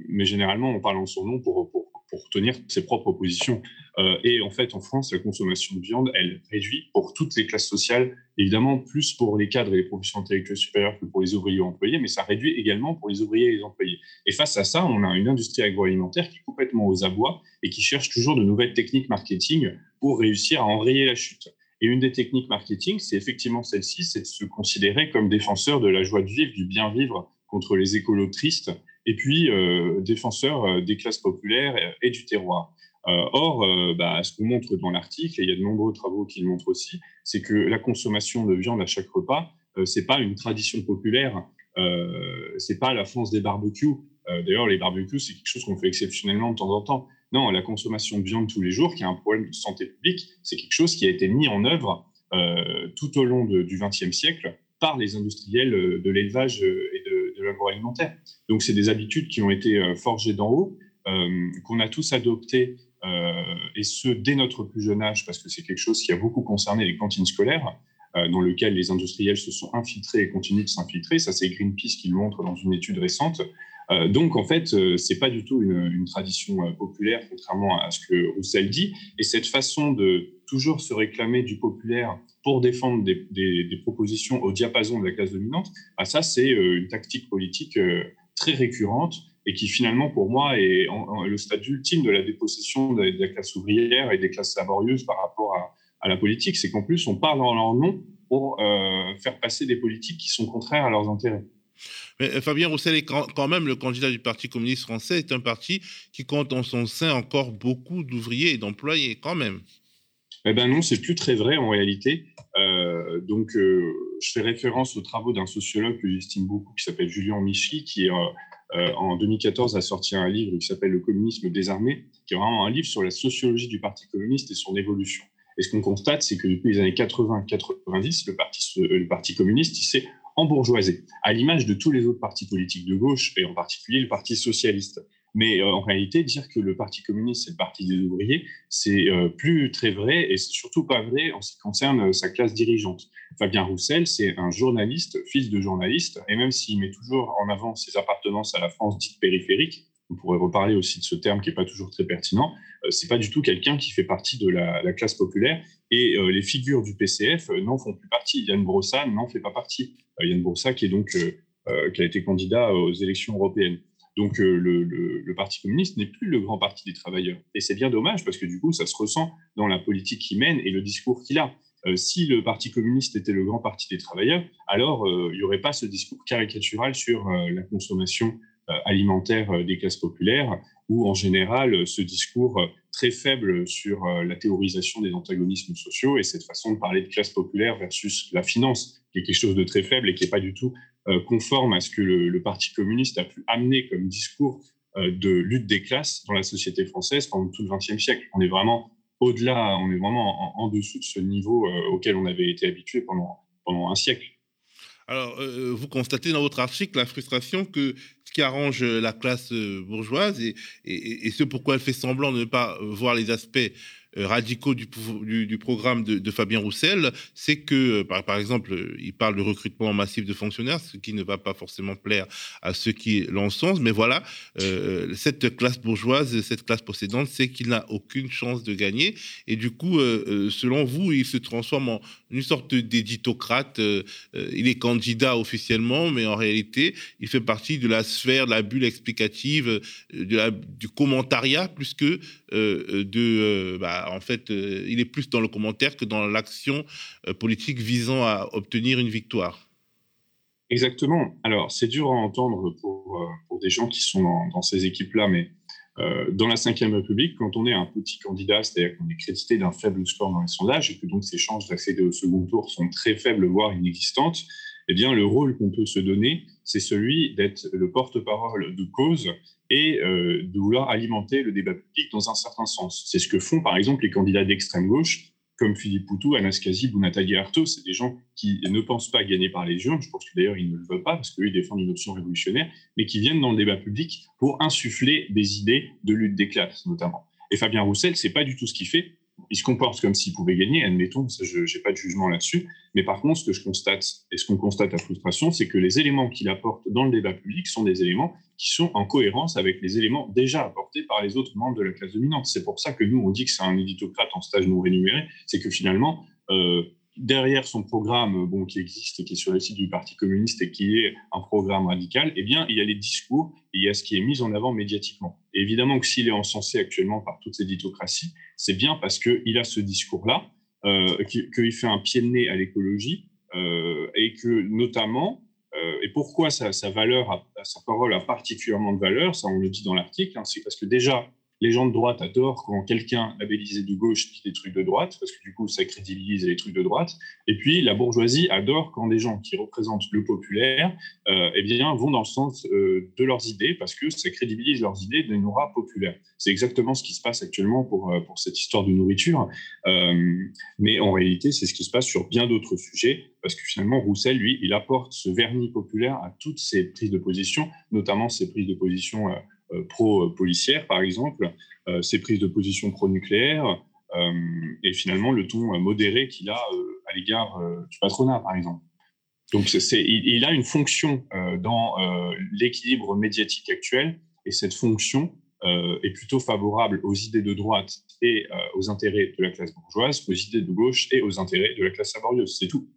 mais généralement, on parle en son nom pour, pour pour tenir ses propres positions. Euh, et en fait, en France, la consommation de viande, elle réduit pour toutes les classes sociales, évidemment plus pour les cadres et les professions intellectuelles supérieures que pour les ouvriers employés, mais ça réduit également pour les ouvriers et les employés. Et face à ça, on a une industrie agroalimentaire qui est complètement aux abois et qui cherche toujours de nouvelles techniques marketing pour réussir à enrayer la chute. Et une des techniques marketing, c'est effectivement celle-ci, c'est de se considérer comme défenseur de la joie de vivre, du bien vivre contre les écolos tristes et puis euh, défenseur euh, des classes populaires et, du terroir. Euh, or, bah, ce qu'on montre dans l'article, et il y a de nombreux travaux qui le montrent aussi, c'est que la consommation de viande à chaque repas, c'est pas une tradition populaire, euh, c'est pas la France des barbecues. D'ailleurs, les barbecues, c'est quelque chose qu'on fait exceptionnellement de temps en temps. Non, la consommation de viande tous les jours, qui est un problème de santé publique, c'est quelque chose qui a été mis en œuvre tout au long du XXe siècle par les industriels de l'élevage et de, Donc, c'est des habitudes qui ont été euh, forgées d'en haut, euh, qu'on a tous adoptées, euh, et ce, dès notre plus jeune âge, parce que c'est quelque chose qui a beaucoup concerné les cantines scolaires, dans lequel les industriels se sont infiltrés et continuent de s'infiltrer. Ça, c'est Greenpeace qui le montre dans une étude récente. donc, en fait, c'est pas du tout une, tradition populaire, contrairement à ce que Roussel dit. Et cette façon de toujours se réclamer du populaire pour défendre des, propositions au diapason de la classe dominante, bah, ça, c'est euh, une tactique politique euh, très récurrente et qui finalement, pour moi, est le stade ultime de la dépossession de, la classe ouvrière et des classes laborieuses par rapport à, la politique. C'est qu'en plus, on parle en leur nom pour euh, faire passer des politiques qui sont contraires à leurs intérêts. Mais Fabien Roussel est quand même le candidat du Parti communiste français, est un parti qui compte en son sein encore beaucoup d'ouvriers et d'employés quand même. Eh ben non, c'est plus très vrai en réalité. Euh, donc, euh, je fais référence aux travaux d'un sociologue que j'estime beaucoup, qui s'appelle Julien Michel, qui euh, en 2014 a sorti un livre qui s'appelle Le communisme désarmé, qui est vraiment un livre sur la sociologie du Parti communiste et son évolution. Et ce qu'on constate, c'est que depuis les années 80-90, le parti, le parti communiste, s'est embourgeoisé, à l'image de tous les autres partis politiques de gauche, et en particulier le Parti socialiste. Mais euh, en réalité, dire que le Parti communiste, c'est le Parti des ouvriers, c'est euh, plus très vrai, et c'est surtout pas vrai en ce qui concerne euh, sa classe dirigeante. Fabien Roussel, c'est un journaliste, fils de journaliste, et même s'il met toujours en avant ses appartenances à la France dite périphérique, on pourrait reparler aussi de ce terme qui n'est pas toujours très pertinent, c'est pas du tout quelqu'un qui fait partie de la, la classe populaire, et les figures du PCF n'en font plus partie. Yann Brossa n'en fait pas partie. Yann Brossa qui est donc qui a été candidat aux élections européennes. Donc euh, le, Parti communiste n'est plus le grand parti des travailleurs. Et c'est bien dommage parce que du coup, ça se ressent dans la politique qu'il mène et le discours qu'il a. Euh, si le Parti communiste était le grand parti des travailleurs, alors euh, il n'y aurait pas ce discours caricatural sur la consommation alimentaire des classes populaires, ou en général ce discours très faible sur la théorisation des antagonismes sociaux et cette façon de parler de classe populaire versus la finance, qui est quelque chose de très faible et qui n'est pas du tout conforme à ce que le, Parti communiste a pu amener comme discours euh, de lutte des classes dans la société française pendant tout le XXe siècle. On est vraiment au-delà, on est vraiment en, dessous de ce niveau euh, auquel on avait été habitué pendant, pendant un siècle. Alors, vous constatez dans votre article la frustration que ce qui arrange la classe bourgeoise et, et, ce pourquoi elle fait semblant de ne pas voir les aspects euh, radicaux du, programme de, Fabien Roussel, c'est que, euh, par, exemple, euh, il parle de recrutement massif de fonctionnaires, ce qui ne va pas forcément plaire à ceux qui l'encensent. Mais voilà, cette classe bourgeoise, cette classe possédante, c'est qu'il n'a aucune chance de gagner. Et du coup, selon vous, il se transforme en une sorte d'éditocrate. il est candidat officiellement, mais en réalité, il fait partie de la sphère, de la bulle explicative, du commentariat, plus que de... Bah, en fait, euh, il est plus dans le commentaire que dans l'action euh, politique visant à obtenir une victoire. Exactement. Alors, c'est dur à entendre pour, euh, des gens qui sont dans, ces équipes-là, mais dans la Ve République, quand on est un petit candidat, c'est-à-dire qu'on est crédité d'un faible score dans les sondages et que donc ses chances d'accéder au second tour sont très faibles, voire inexistantes, eh bien, le rôle qu'on peut se donner, c'est celui d'être le porte-parole de cause et euh, de vouloir alimenter le débat public dans un certain sens. C'est ce que font, par exemple, les candidats d'extrême gauche, comme Philippe Poutou, Anas Kazib ou Nathalie Arthaud. C'est des gens qui ne pensent pas gagner par les urnes. Je pense que d'ailleurs, ils ne le veulent pas parce qu'eux, ils défendent une option révolutionnaire, mais qui viennent dans le débat public pour insuffler des idées de lutte des classes, notamment. Et Fabien Roussel, c'est pas du tout ce qu'il fait il se comporte comme s'il pouvait gagner, admettons, je n'ai pas de jugement là-dessus. Mais par contre, ce que je constate, et ce qu'on constate à frustration, c'est que les éléments qu'il apporte dans le débat public sont des éléments qui sont en cohérence avec les éléments déjà apportés par les autres membres de la classe dominante. C'est pour ça que nous, on dit que c'est un éditocrate en stage non rémunéré, c'est que finalement, euh, derrière son programme bon, qui existe et qui est sur le site du Parti communiste et qui est un programme radical, eh bien, il y a les discours et il y a ce qui est mis en avant médiatiquement. Évidemment que s'il est encensé actuellement par toute cette éditocratie, c'est bien parce qu'il a ce discours-là, euh, qu'il fait un pied de nez à l'écologie euh, et que notamment, euh, et pourquoi sa, valeur, sa parole a particulièrement de valeur, ça on le dit dans l'article, hein, c'est parce que déjà, les gens de droite adorent quand quelqu'un labellisé de gauche dit des trucs de droite, parce que du coup, ça crédibilise les trucs de droite. Et puis, la bourgeoisie adore quand des gens qui représentent le populaire euh, eh bien, vont dans le sens euh, de leurs idées, parce que ça crédibilise leurs idées d'une aura populaire. C'est exactement ce qui se passe actuellement pour, euh, pour cette histoire de nourriture. mais en réalité, c'est ce qui se passe sur bien d'autres sujets, parce que finalement, Roussel, lui, il apporte ce vernis populaire à toutes ses prises de position, notamment ses prises de position pro-policière, par exemple, euh, ses prises de position pro-nucléaire, euh, et finalement le ton modéré qu'il a à l'égard du patronat, par exemple. Donc, c'est, il, a une fonction dans l'équilibre médiatique actuel, et cette fonction est plutôt favorable aux idées de droite et aux intérêts de la classe bourgeoise qu'aux idées de gauche et aux intérêts de la classe laborieuse. C'est tout.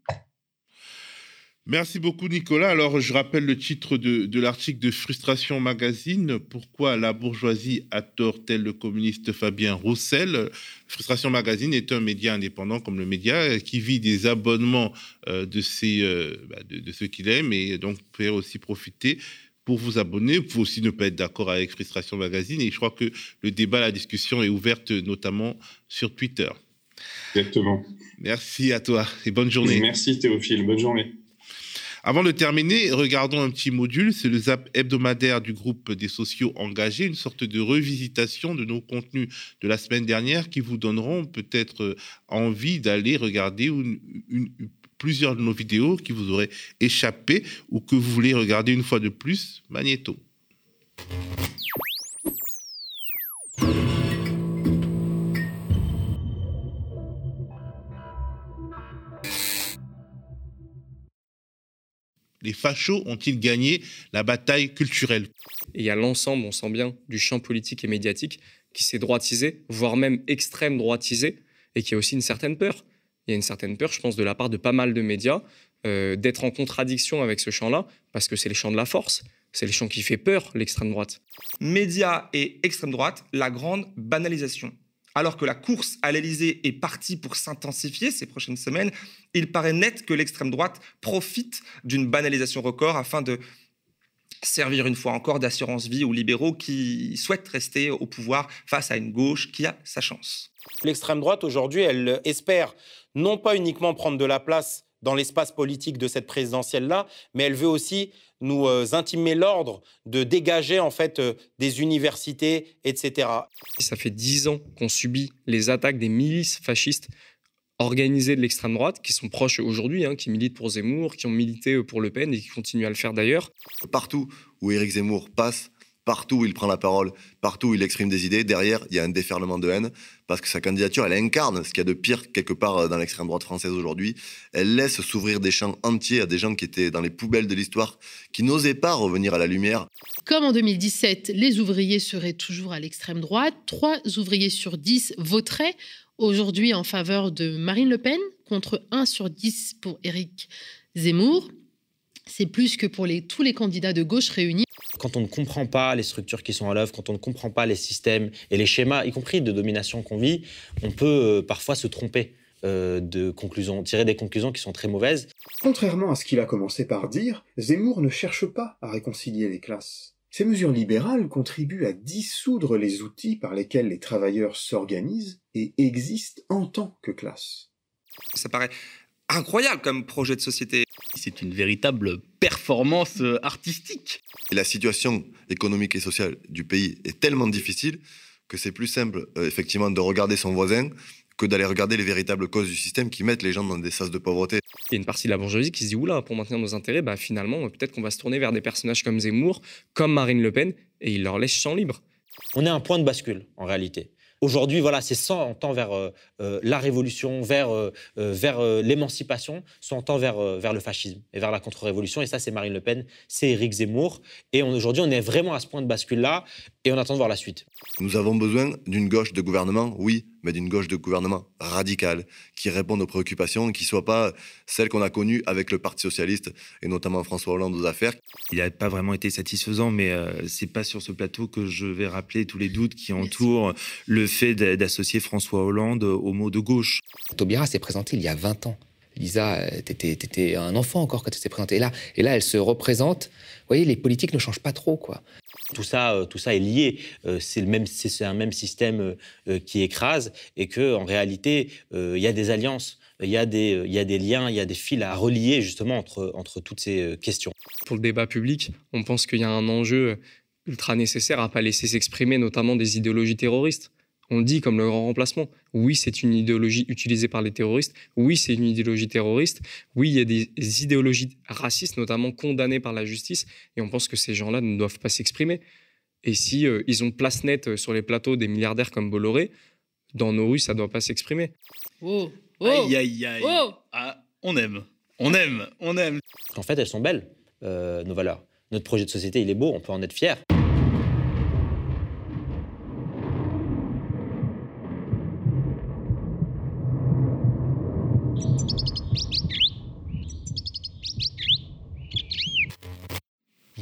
Merci beaucoup Nicolas. Alors je rappelle le titre de, l'article de Frustration Magazine. Pourquoi la bourgeoisie a tort tel le communiste Fabien Roussel? Frustration Magazine est un média indépendant comme le média qui vit des abonnements euh, de, ses, euh, bah, de, ceux qu'il aime et donc peut aussi profiter pour vous abonner. Vous pouvez aussi ne pas être d'accord avec Frustration Magazine et je crois que le débat, la discussion est ouverte notamment sur Twitter. Exactement. Merci à toi et bonne journée. Merci Théophile, bonne journée. Avant de terminer, regardons un petit module. C'est le zap hebdomadaire du groupe des sociaux engagés, une sorte de revisitation de nos contenus de la semaine dernière qui vous donneront peut-être envie d'aller regarder une, plusieurs de nos vidéos qui vous auraient échappé ou que vous voulez regarder une fois de plus, Magneto. Les fachos ont-ils gagné la bataille culturelle? Il y a l'ensemble, on sent bien, du champ politique et médiatique qui s'est droitisé, voire même extrême droitisé, et qui a aussi une certaine peur. Il y a une certaine peur, je pense, de la part de pas mal de médias, euh, d'être en contradiction avec ce champ-là, parce que c'est le champ de la force, c'est le champ qui fait peur, l'extrême droite. Médias et extrême droite, la grande banalisation. Alors que la course à l'Élysée est partie pour s'intensifier ces prochaines semaines, il paraît net que l'extrême droite profite d'une banalisation record afin de servir une fois encore d'assurance vie aux libéraux qui souhaitent rester au pouvoir face à une gauche qui a sa chance. L'extrême droite, aujourd'hui, elle espère non pas uniquement prendre de la place dans l'espace politique de cette présidentielle-là, mais elle veut aussi nous euh, intimer l'ordre de dégager en fait euh, des universités, etc. Ça fait dix ans qu'on subit les attaques des milices fascistes organisées de l'extrême droite, qui sont proches aujourd'hui, hein, qui militent pour Zemmour, qui ont milité pour Le Pen et qui continuent à le faire d'ailleurs. Partout où Éric Zemmour passe, partout où il prend la parole, partout où il exprime des idées, derrière, il y a un déferlement de haine, parce que sa candidature, elle incarne ce qu'il y a de pire quelque part euh, dans l'extrême droite française aujourd'hui. Elle laisse s'ouvrir des champs entiers à des gens qui étaient dans les poubelles de l'histoire, qui n'osaient pas revenir à la lumière. Comme en 2017, les ouvriers seraient toujours à l'extrême droite, trois ouvriers sur dix voteraient aujourd'hui en faveur de Marine Le Pen, contre 1 sur 10 pour Éric Zemmour. C'est plus que pour tous les candidats de gauche réunis. Quand on ne comprend pas les structures qui sont à l'œuvre, quand on ne comprend pas les systèmes et les schémas, y compris de domination qu'on vit, on peut euh, parfois se tromper. Euh, de conclusions, tirer des conclusions qui sont très mauvaises. Contrairement à ce qu'il a commencé par dire, Zemmour ne cherche pas à réconcilier les classes. Ces mesures libérales contribuent à dissoudre les outils par lesquels les travailleurs s'organisent et existent en tant que classe. Ça paraît incroyable comme projet de société. C'est une véritable performance euh, artistique. la situation économique et sociale du pays est tellement difficile que c'est plus simple, euh, effectivement, de regarder son voisin que d'aller regarder les véritables causes du système qui mettent les gens dans des sas de pauvreté. Il y a une partie de la bourgeoisie qui se dit oula, pour maintenir nos intérêts, bah, finalement, peut-être qu'on va se tourner vers des personnages comme Zemmour, comme Marine Le Pen, et ils leur laissent champ libre. On est à un point de bascule, en réalité. Aujourd'hui, voilà, c'est 100 temps vers euh, euh, la révolution, vers, euh, vers l'émancipation, 100 ans vers, vers le fascisme et vers la contre-révolution. Et ça, c'est Marine Le Pen, c'est Éric Zemmour. Et aujourd'hui, on est vraiment à ce point de bascule-là et on attend de voir la suite. Nous avons besoin d'une gauche de gouvernement, oui, mais d'une gauche de gouvernement radicale, qui réponde aux préoccupations, qui ne soit pas celle qu'on a connue avec le Parti socialiste, et notamment François Hollande aux affaires. Il n'a pas vraiment été satisfaisant, mais euh, c'est pas sur ce plateau que je vais rappeler tous les doutes qui entourent le fait d'associer François Hollande au mot de gauche. Taubira s'est présenté il y a 20 ans. Lisa, euh, tu étais, un enfant encore quand tu t'es présentée. Et là, et là, elle se représente. Vous voyez, les politiques ne changent pas trop, quoi. Tout ça, euh, tout ça est lié. Euh, c'est un même système qui écrase et que, en réalité, il y a des alliances. Il y, a des, il y a des liens, il y a des fils à relier justement entre, entre toutes ces questions. Pour le débat public, on pense qu'il y a un enjeu ultra nécessaire à ne pas laisser s'exprimer notamment des idéologies terroristes. On le dit comme le grand remplacement. Oui, c'est une idéologie utilisée par les terroristes. Oui, c'est une idéologie terroriste. Oui, il y a des idéologies racistes, notamment condamnées par la justice. Et on pense que ces gens-là ne doivent pas s'exprimer. Et si euh, ils ont place nette euh, sur les plateaux des milliardaires comme Bolloré, dans nos rues, ça ne doit pas s'exprimer. Oh, oh, aïe, aïe, aïe. Oh. Ah, on aime, on aime, on aime. En fait, elles sont belles, euh, nos valeurs. Notre projet de société, il est beau, on peut en être fier.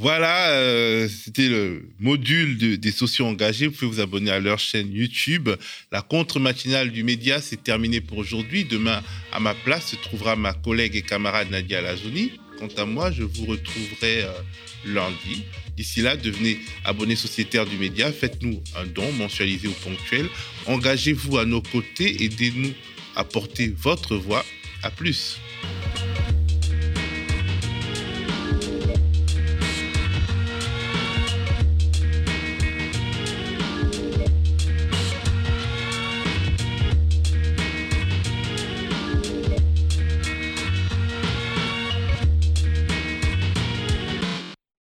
Voilà, euh, c'était le module des sociaux engagés. Vous pouvez vous abonner à leur chaîne YouTube. La contre-matinale du média, c'est terminé pour aujourd'hui. Demain, à ma place, se trouvera ma collègue et camarade Nadia Lazouni. Quant à moi, je vous retrouverai euh, lundi. D'ici là, devenez abonné sociétaire du média. Faites-nous un don mensualisé ou ponctuel. Engagez-vous à nos côtés. Aidez-nous à porter votre voix. À plus.